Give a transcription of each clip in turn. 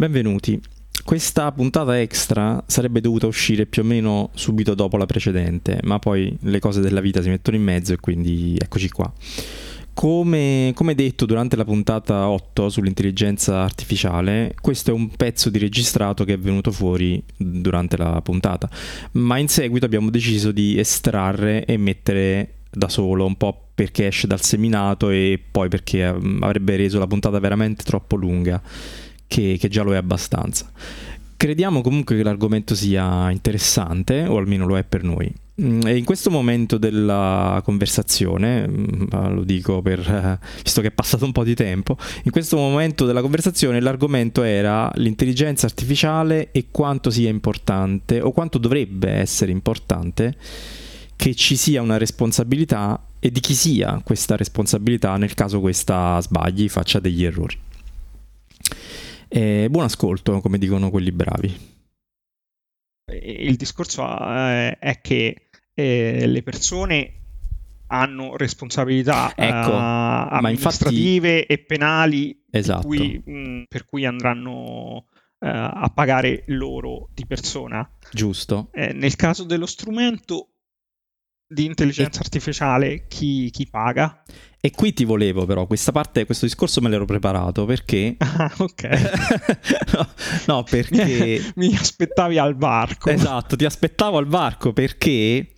Benvenuti. Questa puntata extra sarebbe dovuta uscire più o meno subito dopo la precedente, ma poi le cose della vita si mettono in mezzo e quindi eccoci qua. Come, come, detto durante la puntata 8 sull'intelligenza artificiale, questo è un pezzo di registrato che è venuto fuori durante la puntata, ma in seguito abbiamo deciso di estrarre e mettere da solo, un po' perché esce dal seminato e poi perché avrebbe reso la puntata veramente troppo lunga, che, che già lo è abbastanza. Crediamo comunque che l'argomento sia interessante, o almeno lo è per noi. Mm, e in questo momento della conversazione, mm, lo dico per, eh, visto che è passato un po' di tempo, in questo momento della conversazione l'argomento era l'intelligenza artificiale e quanto sia importante o quanto dovrebbe essere importante che ci sia una responsabilità e di chi sia questa responsabilità nel caso questa sbagli, faccia degli errori. E buon ascolto, come dicono quelli bravi. Il discorso eh, è che eh, le persone hanno responsabilità ecco, amministrative infatti... e penali esatto. per, cui, mh, per, cui, andranno a pagare loro di persona. Giusto. Eh, nel caso dello strumento di intelligenza e... artificiale, chi, chi, paga? E qui ti volevo però, questa parte, questo discorso me l'ero preparato perché... Ah, ok. no, no, perché... Mi aspettavi al varco. Esatto, ti aspettavo al varco perché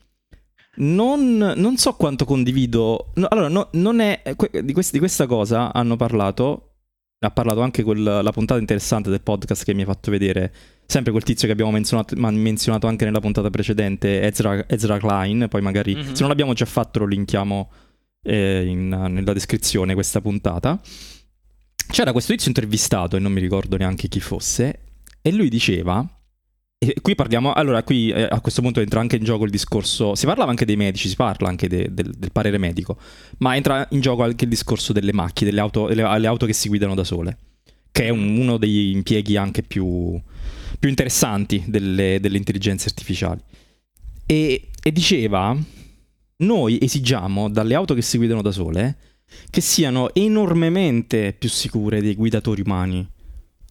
non, non so quanto condivido. No, allora, no, non è. Di, quest, di, questa cosa hanno parlato. Ha parlato anche quel, la puntata interessante del podcast che mi ha fatto vedere. Sempre quel tizio che abbiamo menzionato, menzionato anche nella puntata precedente, Ezra, Ezra Klein. Poi magari, mm-hmm. se non l'abbiamo già fatto, lo linkiamo eh, in, nella descrizione questa puntata. C'era questo tizio intervistato, e non mi ricordo neanche chi fosse, e lui diceva e qui parliamo, allora qui eh, a questo punto entra anche in gioco il discorso, si parlava anche dei medici, si parla anche de, del, del, parere medico, ma entra in gioco anche il discorso delle macchine, delle auto, delle, delle auto che si guidano da sole, che è un, uno degli impieghi anche più, più interessanti delle, delle, intelligenze artificiali. E, e diceva, noi esigiamo dalle auto che si guidano da sole che siano enormemente più sicure dei guidatori umani.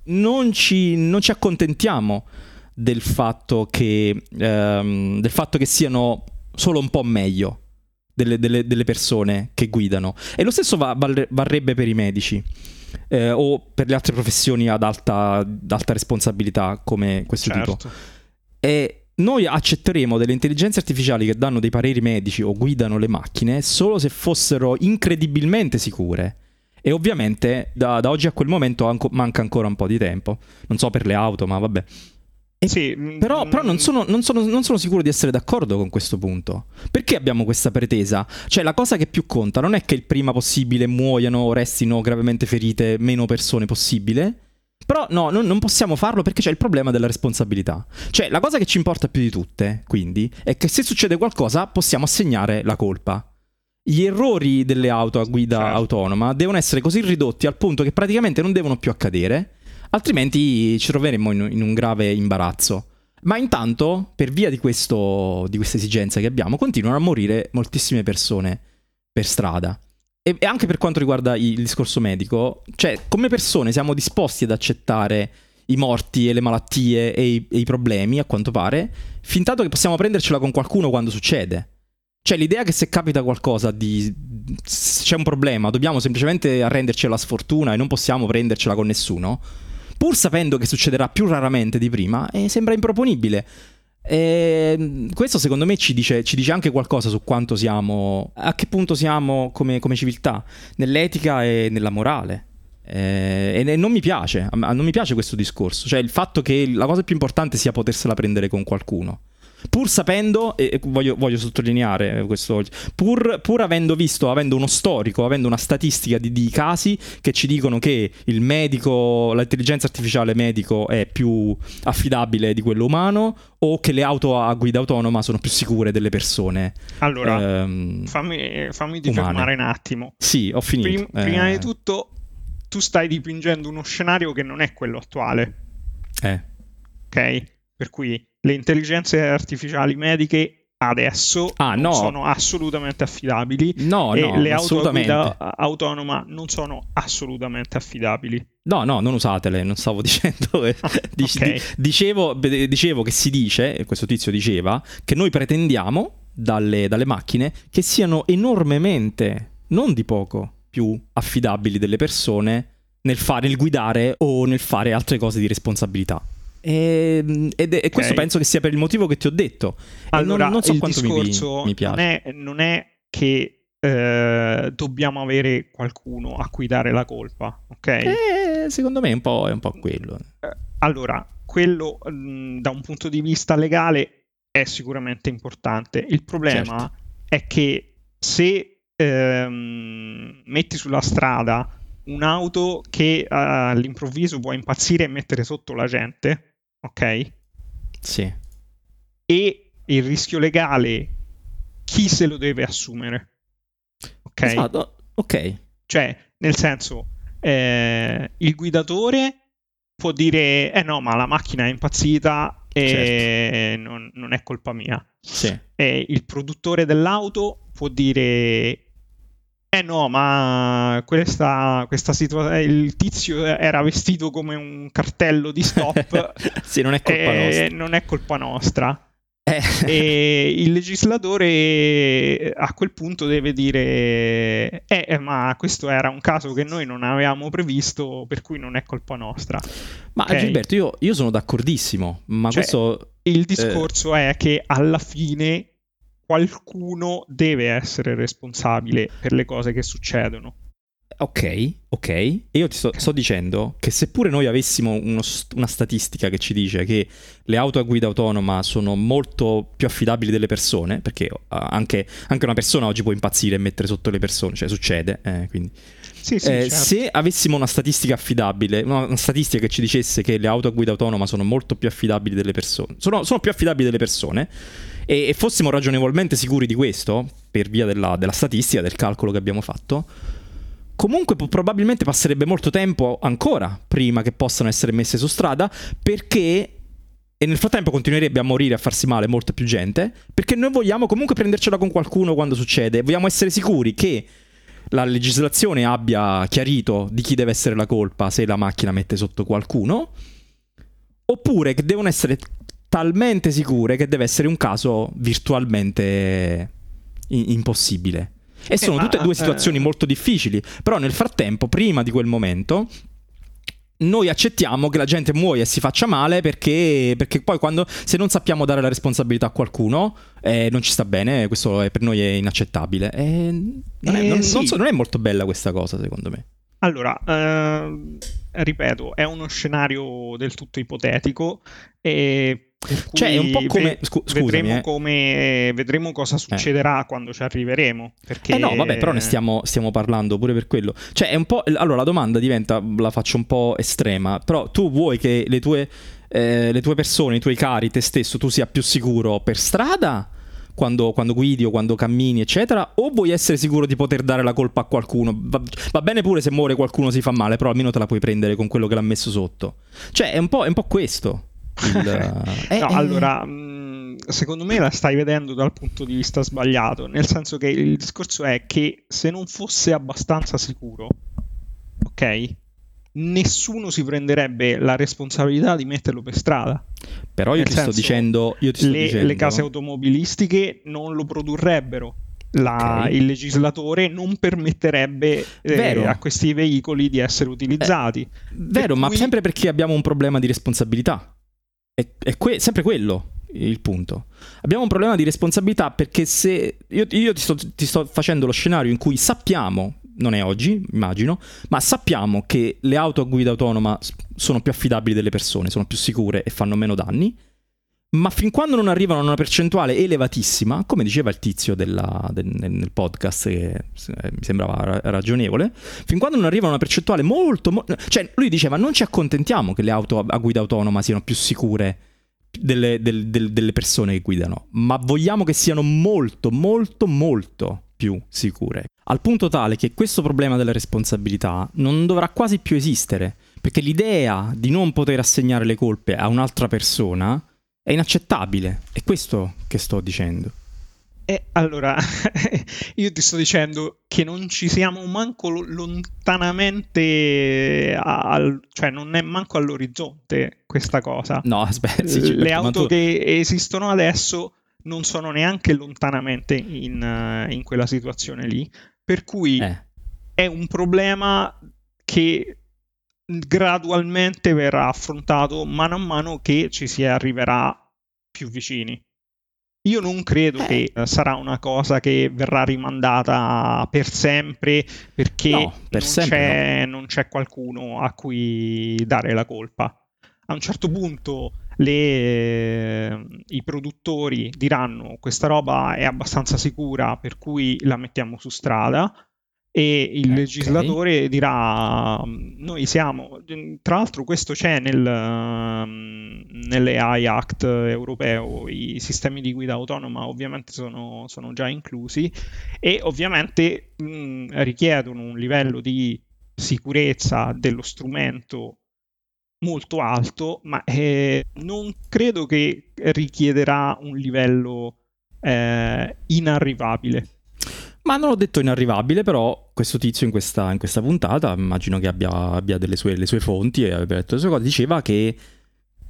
Non ci, non ci accontentiamo del fatto che, ehm, del fatto che siano solo un po' meglio delle, delle, delle persone che guidano. E lo stesso va, varrebbe per i medici. Eh, o per le altre professioni ad alta, ad alta responsabilità come questo certo. tipo. E noi accetteremo delle intelligenze artificiali che danno dei pareri medici o guidano le macchine solo se fossero incredibilmente sicure. E ovviamente da, da oggi a quel momento anco, manca ancora un po' di tempo. Non so per le auto, ma vabbè. Sì, mm, però, però non, sono, non, sono, non, sono, sicuro di essere d'accordo con questo punto. Perché abbiamo questa pretesa? Cioè, la cosa che più conta non è che il prima possibile muoiano o restino gravemente ferite meno persone possibile. Però no, non, non possiamo farlo perché c'è il problema della responsabilità. Cioè, la cosa che ci importa più di tutte, quindi, è che se succede qualcosa possiamo assegnare la colpa. Gli errori delle auto a guida certo. autonoma devono essere così ridotti al punto che praticamente non devono più accadere altrimenti ci troveremmo in, in un grave imbarazzo. Ma intanto, per via di, questo, di questa esigenza che abbiamo, continuano a morire moltissime persone per strada. E, e anche per quanto riguarda il discorso medico, cioè, come persone siamo disposti ad accettare i morti e le malattie e i, e i problemi, a quanto pare, fin tanto che possiamo prendercela con qualcuno quando succede. Cioè, l'idea che se capita qualcosa di. c'è un problema, dobbiamo semplicemente arrenderci alla sfortuna e non possiamo prendercela con nessuno pur sapendo che succederà più raramente di prima, eh, sembra improponibile. E questo secondo me ci dice, ci dice, anche qualcosa su quanto siamo, a che punto siamo come, come civiltà, nell'etica e nella morale. Eh, e non mi piace, non mi piace questo discorso, cioè il fatto che la cosa più importante sia potersela prendere con qualcuno pur sapendo, e voglio, voglio sottolineare questo, pur, pur, avendo visto, avendo uno storico, avendo una statistica di, di, casi che ci dicono che il medico, l'intelligenza artificiale medico è più affidabile di quello umano o che le auto a guida autonoma sono più sicure delle persone. Allora, ehm, fammi, fammi fermare un attimo. Sì, ho finito. Prim, prima eh... di tutto, tu stai dipingendo uno scenario che non è quello attuale. Eh. Ok? Per cui le intelligenze artificiali mediche adesso ah, non no. sono assolutamente affidabili no, e no, le auto autonoma non sono assolutamente affidabili. No, no, non usatele, non stavo dicendo. Eh. Dic- okay. dicevo, dicevo, che si dice, questo tizio diceva, che noi pretendiamo dalle, dalle macchine che siano enormemente, non di poco, più affidabili delle persone nel fare il guidare o nel fare altre cose di responsabilità. E, ed, e questo penso che sia per il motivo che ti ho detto. Allora, non, non so il quanto discorso mi, mi piace. Non è, non è che eh, dobbiamo avere qualcuno a cui dare la colpa, ok? Eh, secondo me è un po', è un po quello. Eh, allora, quello mh, da un punto di vista legale è sicuramente importante. Il problema certo. è che se ehm, metti sulla strada un'auto che uh, all'improvviso può impazzire e mettere sotto la gente, ok? Sì. E il rischio legale, chi se lo deve assumere? Ok? Esatto, ok. Cioè, nel senso, eh, il guidatore può dire, eh no, ma la macchina è impazzita e certo. non, non, è colpa mia. Sì. E il produttore dell'auto può dire, eh no, ma questa, questa situazione, il tizio era vestito come un cartello di stop. sì, non è colpa nostra. Non è colpa nostra. Eh. e il legislatore a quel punto deve dire: eh, eh, ma questo era un caso che noi non avevamo previsto, per cui non è colpa nostra. Ma okay? Gilberto, io, io, sono d'accordissimo. Ma cioè, questo. Il discorso eh... è che alla fine qualcuno deve essere responsabile per le cose che succedono. Ok, ok. E io ti sto, sto dicendo che seppure noi avessimo uno, una statistica che ci dice che le auto a guida autonoma sono molto più affidabili delle persone, perché uh, anche, anche, una persona oggi può impazzire e mettere sotto le persone, cioè succede, eh, quindi... Sì, sì, eh, certo. Se avessimo una statistica affidabile, una, una, statistica che ci dicesse che le auto a guida autonoma sono molto più affidabili delle persone, sono, sono più affidabili delle persone, e, e, fossimo ragionevolmente sicuri di questo, per via della, della statistica, del calcolo che abbiamo fatto, comunque probabilmente passerebbe molto tempo ancora prima che possano essere messe su strada, perché e nel frattempo continuerebbe a morire, a farsi male molta più gente, perché noi vogliamo comunque prendercela con qualcuno quando succede, vogliamo essere sicuri che la legislazione abbia chiarito di chi deve essere la colpa se la macchina mette sotto qualcuno, oppure che devono essere talmente sicure che deve essere un caso virtualmente impossibile. E sono tutte e due situazioni molto difficili, però nel frattempo, prima di quel momento, noi accettiamo che la gente muoia e si faccia male perché, perché poi quando, se non sappiamo dare la responsabilità a qualcuno eh, non ci sta bene, questo è, per noi è inaccettabile. E non, è, non, sì. non, so, non, è, molto bella questa cosa secondo me. Allora, eh, ripeto, è uno scenario del tutto ipotetico e cioè, è un po' come. Scu- scusami, vedremo, eh. come, vedremo cosa succederà eh. quando ci arriveremo. Perché... Eh no, vabbè, però ne stiamo, stiamo, parlando pure per quello. Cioè, è un po'. Allora, la domanda diventa. La faccio un po' estrema. Però tu vuoi che le tue, eh, le tue persone, i tuoi cari, te stesso, tu sia più sicuro per strada? Quando, quando, guidi o quando cammini, eccetera, o vuoi essere sicuro di poter dare la colpa a qualcuno? Va, va, bene pure se muore qualcuno si fa male, però almeno te la puoi prendere con quello che l'ha messo sotto. Cioè, è un po', è un po questo. Il... eh, no, eh... allora, mm, secondo me la stai vedendo dal punto di vista sbagliato, nel senso che il discorso è che se non fosse abbastanza sicuro, ok? Nessuno si prenderebbe la responsabilità di metterlo per strada. Però io nel ti senso, sto dicendo, io ti sto le, dicendo... le case automobilistiche non lo produrrebbero. La, okay. il legislatore non permetterebbe eh, a questi veicoli di essere utilizzati. Eh, vero, cui... ma sempre perché abbiamo un problema di responsabilità. È, è que- sempre quello il punto. Abbiamo un problema di responsabilità perché se io, io ti, sto, ti, sto, facendo lo scenario in cui sappiamo, non è oggi, immagino, ma sappiamo che le auto a guida autonoma sono più affidabili delle persone, sono più sicure e fanno meno danni. Ma fin quando non arrivano a una percentuale elevatissima, come diceva il tizio della, del, nel podcast, che eh, mi sembrava ragionevole, fin quando non arrivano a una percentuale molto, molto. Cioè, lui diceva: Non ci accontentiamo che le auto a guida autonoma siano più sicure delle, del, del, delle persone che guidano, ma vogliamo che siano molto, molto, molto più sicure. Al punto tale che questo problema della responsabilità non dovrà quasi più esistere, perché l'idea di non poter assegnare le colpe a un'altra persona è inaccettabile. È questo che sto dicendo. Eh, allora, io ti sto dicendo che non ci siamo manco lontanamente, al, cioè non è manco all'orizzonte questa cosa. No, aspetta, sì, certo, le auto tu... che esistono adesso non sono neanche lontanamente in, in quella situazione lì, per cui eh. è un problema che gradualmente verrà affrontato mano a mano che ci si arriverà più vicini. Io non credo eh. che sarà una cosa che verrà rimandata per sempre perché no, per non, sempre c'è, no. non, c'è, qualcuno a cui dare la colpa. A un certo punto le, i produttori diranno questa roba è abbastanza sicura per cui la mettiamo su strada e il okay. legislatore dirà noi siamo tra l'altro questo c'è nel, nell'AI Act europeo i sistemi di guida autonoma ovviamente sono, sono già inclusi e ovviamente mh, richiedono un livello di sicurezza dello strumento molto alto ma eh, non credo che richiederà un livello eh, inarrivabile ma non ho detto inarrivabile, però questo tizio in questa, in questa puntata, immagino che abbia, abbia delle sue, le sue fonti e abbia detto le sue cose, diceva che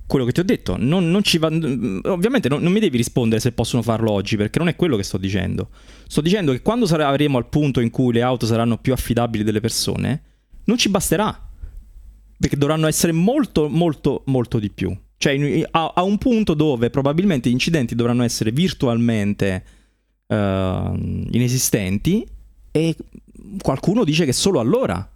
quello che ti ho detto, non, non ci va, ovviamente non, non, mi devi rispondere se possono farlo oggi, perché non è quello che sto dicendo. Sto dicendo che quando saremo al punto in cui le auto saranno più affidabili delle persone, non ci basterà, perché dovranno essere molto, molto, molto di più. Cioè a, a un punto dove probabilmente gli incidenti dovranno essere virtualmente inesistenti e qualcuno dice che solo allora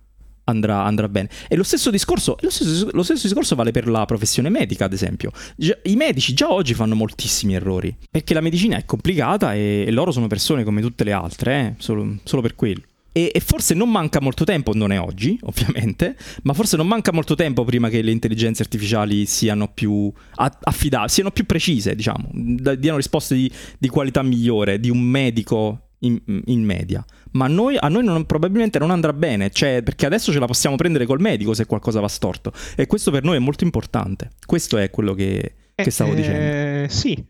andrà, andrà bene. E lo stesso, discorso, lo, stesso, lo stesso, discorso, vale per la professione medica, ad esempio. Già, I medici già oggi fanno moltissimi errori, perché la medicina è complicata e, e loro sono persone come tutte le altre, eh? solo, solo per quello. E, e, forse non manca molto tempo, non è oggi ovviamente, ma forse non manca molto tempo prima che le intelligenze artificiali siano più affidabili, siano più precise, diciamo, diano risposte di, di qualità migliore di un medico in, in media. Ma noi, a noi non, probabilmente non andrà bene, cioè, perché adesso ce la possiamo prendere col medico se qualcosa va storto. E questo per noi è molto importante. Questo è quello che, che stavo eh, dicendo. Sì,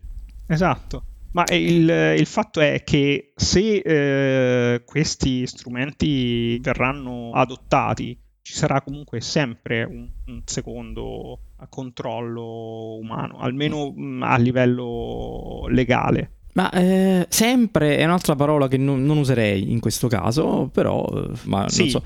esatto. Ma il, il, fatto è che se eh, questi strumenti verranno adottati, ci sarà comunque sempre un, un secondo controllo umano, almeno mh, mm, a livello legale. Ma eh, sempre è un'altra parola che non, non, userei in questo caso, però eh, ma sì. non so.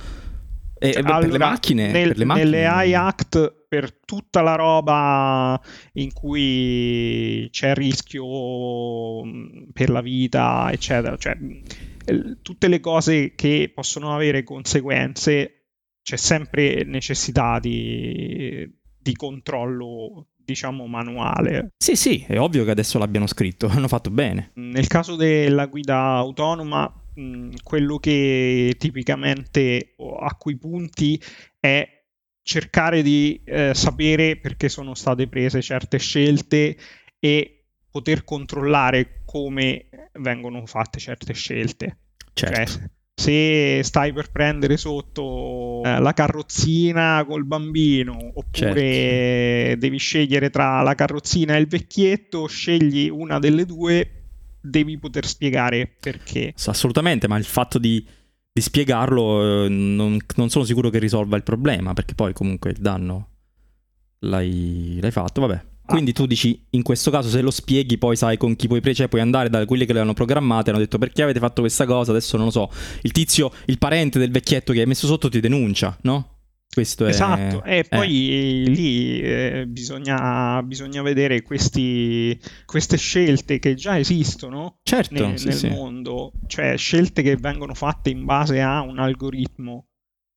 E, per, allora, le macchine, nel, per le macchine. Nelle AI Act, per tutta la roba in cui c'è rischio mm, per la vita, eccetera, cioè tutte le cose che possono avere conseguenze, c'è sempre necessità di, di controllo diciamo manuale. Sì, sì, è ovvio che adesso l'abbiano scritto, hanno fatto bene. Nel caso della guida autonoma quello che tipicamente a cui punti è cercare di eh, sapere perché sono state prese certe scelte e poter controllare come vengono fatte certe scelte. Certo. Cioè, se stai per prendere sotto eh, la carrozzina col bambino oppure certo. devi scegliere tra la carrozzina e il vecchietto, scegli una delle due devi poter spiegare perché. Assolutamente, ma il fatto di, di spiegarlo eh, non, non, sono sicuro che risolva il problema, perché poi comunque il danno l'hai, l'hai fatto, vabbè. Quindi tu dici, in questo caso se lo spieghi poi sai con chi puoi, pre- cioè puoi andare da quelli che le hanno programmate, hanno detto perché avete fatto questa cosa, adesso non lo so, il tizio, il parente del vecchietto che hai messo sotto ti denuncia, no? Questo esatto, è... e poi eh. lì eh, bisogna, bisogna, vedere questi, queste scelte che già esistono certo, nel, sì, nel sì. mondo, cioè scelte che vengono fatte in base a un algoritmo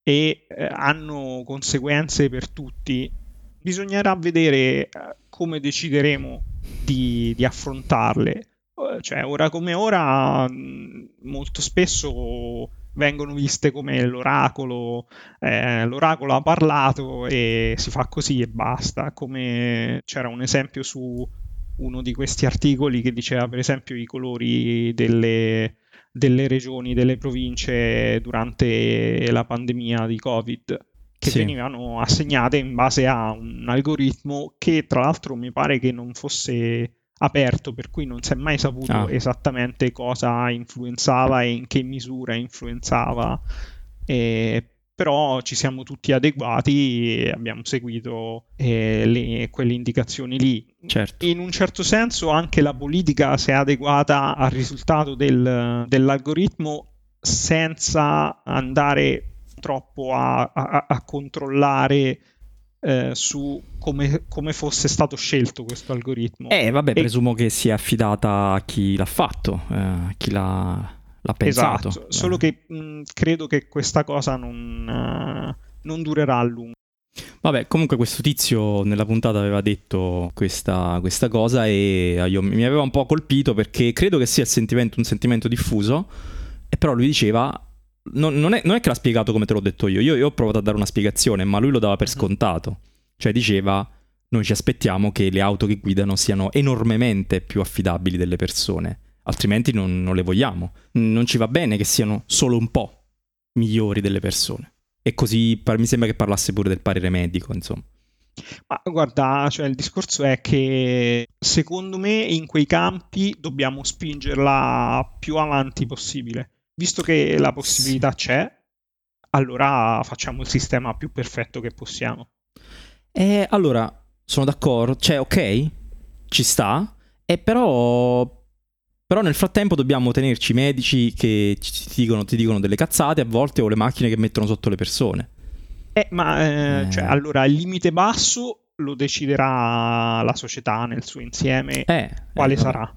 e eh, hanno conseguenze per tutti. Bisognerà vedere eh, come decideremo di, di affrontarle. Eh, cioè, ora come ora, molto spesso vengono viste come l'oracolo, eh, l'oracolo ha parlato e si fa così e basta, come c'era un esempio su uno di questi articoli che diceva per esempio i colori delle, delle regioni, delle province durante la pandemia di Covid che sì. venivano assegnate in base a un algoritmo che tra l'altro mi pare che non fosse aperto, per cui non si è mai saputo ah. esattamente cosa influenzava e in che misura influenzava. E però ci siamo tutti adeguati e abbiamo seguito eh, le, quelle indicazioni lì. Certo. In un certo senso anche la politica si è adeguata al risultato del, dell'algoritmo senza andare troppo a, a, a controllare eh, su come, come, fosse stato scelto questo algoritmo. Eh, vabbè, e... presumo che sia affidata a chi l'ha fatto, eh, a chi l'ha, l'ha pensato. Esatto, solo che mh, credo che questa cosa non, uh, non durerà a lungo. Vabbè, comunque questo tizio nella puntata aveva detto questa, questa cosa e io, mi aveva un po' colpito perché credo che sia sentimento, un sentimento diffuso, e però lui diceva non, non, è, non, è, che l'ha spiegato come te l'ho detto io. io. io. ho provato a dare una spiegazione, ma lui lo dava per mhm. scontato. Cioè diceva, noi ci aspettiamo che le auto che guidano siano enormemente più affidabili delle persone, altrimenti non, non le vogliamo. Non ci va bene che siano solo un po' migliori delle persone. E così mi sembra che parlasse pure del parere medico, insomma. Ma guarda, cioè il discorso è che secondo me in quei campi dobbiamo spingerla più avanti possibile visto che la possibilità c'è, allora facciamo il sistema più perfetto che possiamo. Eh, allora, sono d'accordo, cioè ok, ci sta, e però... Però nel frattempo dobbiamo tenerci medici che ti dicono, ti dicono delle cazzate a volte o le macchine che mettono sotto le persone. Eh, ma eh, eh. Cioè, allora il limite basso lo deciderà la società nel suo insieme eh, quale sarà.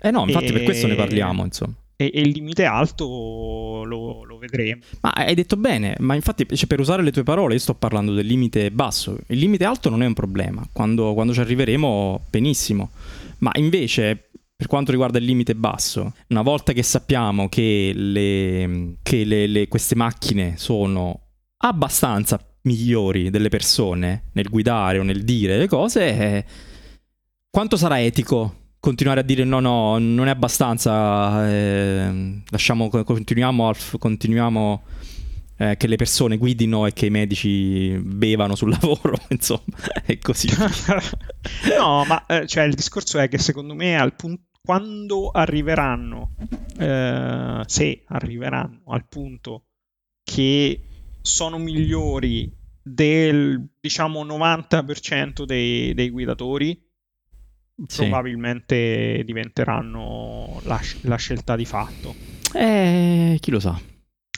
Eh no, infatti e... per questo ne parliamo, insomma e, e il limite alto lo, lo, vedremo. Ma hai detto bene, ma infatti cioè, per usare le tue parole io sto parlando del limite basso, il limite alto non è un problema, quando, quando ci arriveremo benissimo, ma invece per quanto riguarda il limite basso, una volta che sappiamo che, le, che le, le, queste macchine sono abbastanza migliori delle persone nel guidare o nel dire le cose, eh, quanto sarà etico continuare a dire no, no, non è abbastanza, eh, lasciamo, continuiamo, continuiamo eh, che le persone guidino e che i medici bevano sul lavoro, insomma, è così. no, ma eh, cioè, il discorso è che secondo me al punto quando arriveranno, eh, se arriveranno al punto che sono migliori del diciamo 90% dei, dei guidatori, probabilmente diventeranno la, la, scelta di fatto. Eh, chi lo sa.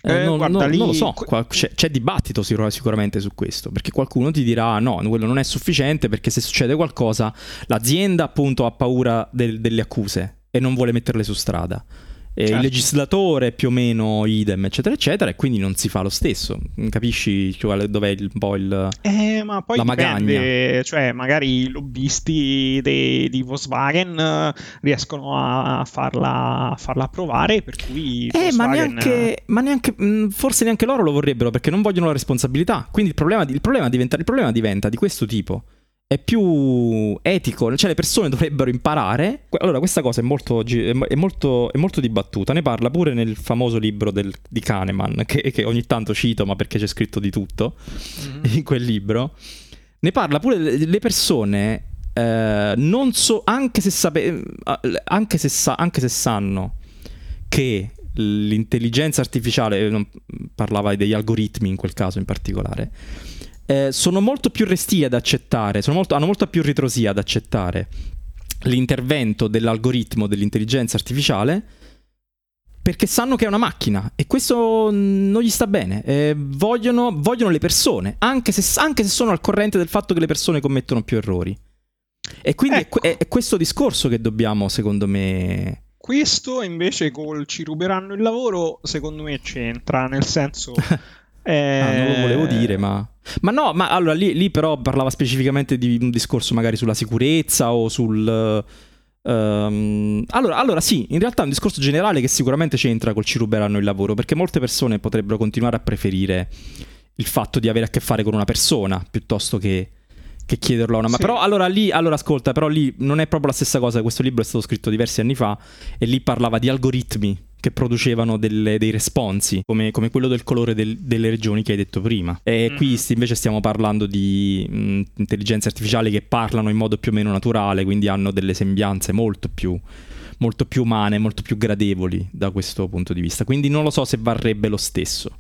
Eh, eh, non, guarda, non, lì... non, lo so, c'è, c'è, dibattito sicuramente su questo, perché qualcuno ti dirà no, quello non è sufficiente perché se succede qualcosa l'azienda appunto ha paura del, delle accuse e non vuole metterle su strada certo. il legislatore più o meno idem, eccetera, eccetera, e quindi non si fa lo stesso. Capisci dov'è il, un po' il, eh, ma poi la dipende, magagna? Cioè, magari i lobbisti de, di Volkswagen eh, riescono a farla, a farla approvare, per cui... Eh, ma neanche, ma neanche, mm, forse neanche loro lo vorrebbero perché non vogliono la responsabilità. Quindi il problema, il problema, diventa, il problema diventa di questo tipo è più etico, cioè le persone dovrebbero imparare. Allora, questa cosa è molto, è molto, è molto dibattuta. Ne parla pure nel famoso libro del, di Kahneman, che, che, ogni tanto cito, ma perché c'è scritto di tutto mm-hmm. in quel libro. Ne parla pure le persone, eh, non so, anche se, sape, anche, se sa, anche se sanno che l'intelligenza artificiale, parlava degli algoritmi in quel caso in particolare eh, sono molto più restii ad accettare, molto, hanno molta più ritrosia ad accettare l'intervento dell'algoritmo dell'intelligenza artificiale perché sanno che è una macchina e questo non gli sta bene. Eh, vogliono, vogliono, le persone, anche se, anche se, sono al corrente del fatto che le persone commettono più errori. E quindi ecco. è, è, questo discorso che dobbiamo, secondo me. Questo invece col ci ruberanno il lavoro, secondo me c'entra, nel senso. Eh... Ah, non lo volevo dire, ma... Ma no, ma allora lì, lì, però parlava specificamente di un discorso magari sulla sicurezza o sul... Um... Allora, allora, sì, in realtà è un discorso generale che sicuramente c'entra col ci ruberanno il lavoro, perché molte persone potrebbero continuare a preferire il fatto di avere a che fare con una persona piuttosto che, che chiederlo a una... Sì. Ma però allora lì, allora ascolta, però lì non è proprio la stessa cosa, questo libro è stato scritto diversi anni fa e lì parlava di algoritmi che producevano delle, dei responsi, come, come, quello del colore del, delle regioni che hai detto prima. E mm. qui invece stiamo parlando di mh, intelligenze artificiali che parlano in modo più o meno naturale, quindi hanno delle sembianze molto più, molto più umane, molto più gradevoli da questo punto di vista. Quindi non lo so se varrebbe lo stesso.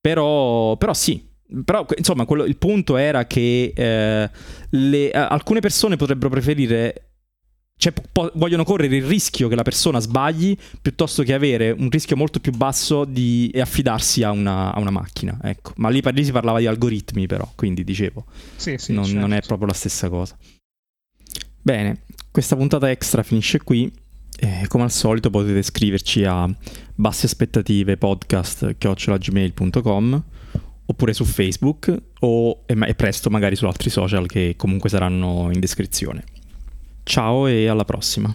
Però, però sì, però insomma quello, il punto era che eh, le, alcune persone potrebbero preferire cioè, po- vogliono correre il rischio che la persona sbagli piuttosto che avere un rischio molto più basso di affidarsi a una, a una macchina. Ecco. Ma lì, lì, si parlava di algoritmi, però, quindi dicevo, sì, sì, non, certo. non, è proprio la stessa cosa. Bene, questa puntata extra finisce qui. E come al solito potete scriverci a basse aspettative podcast chiocciolagmail.com oppure su Facebook o e presto magari su altri social che comunque saranno in descrizione. Ciao e alla prossima.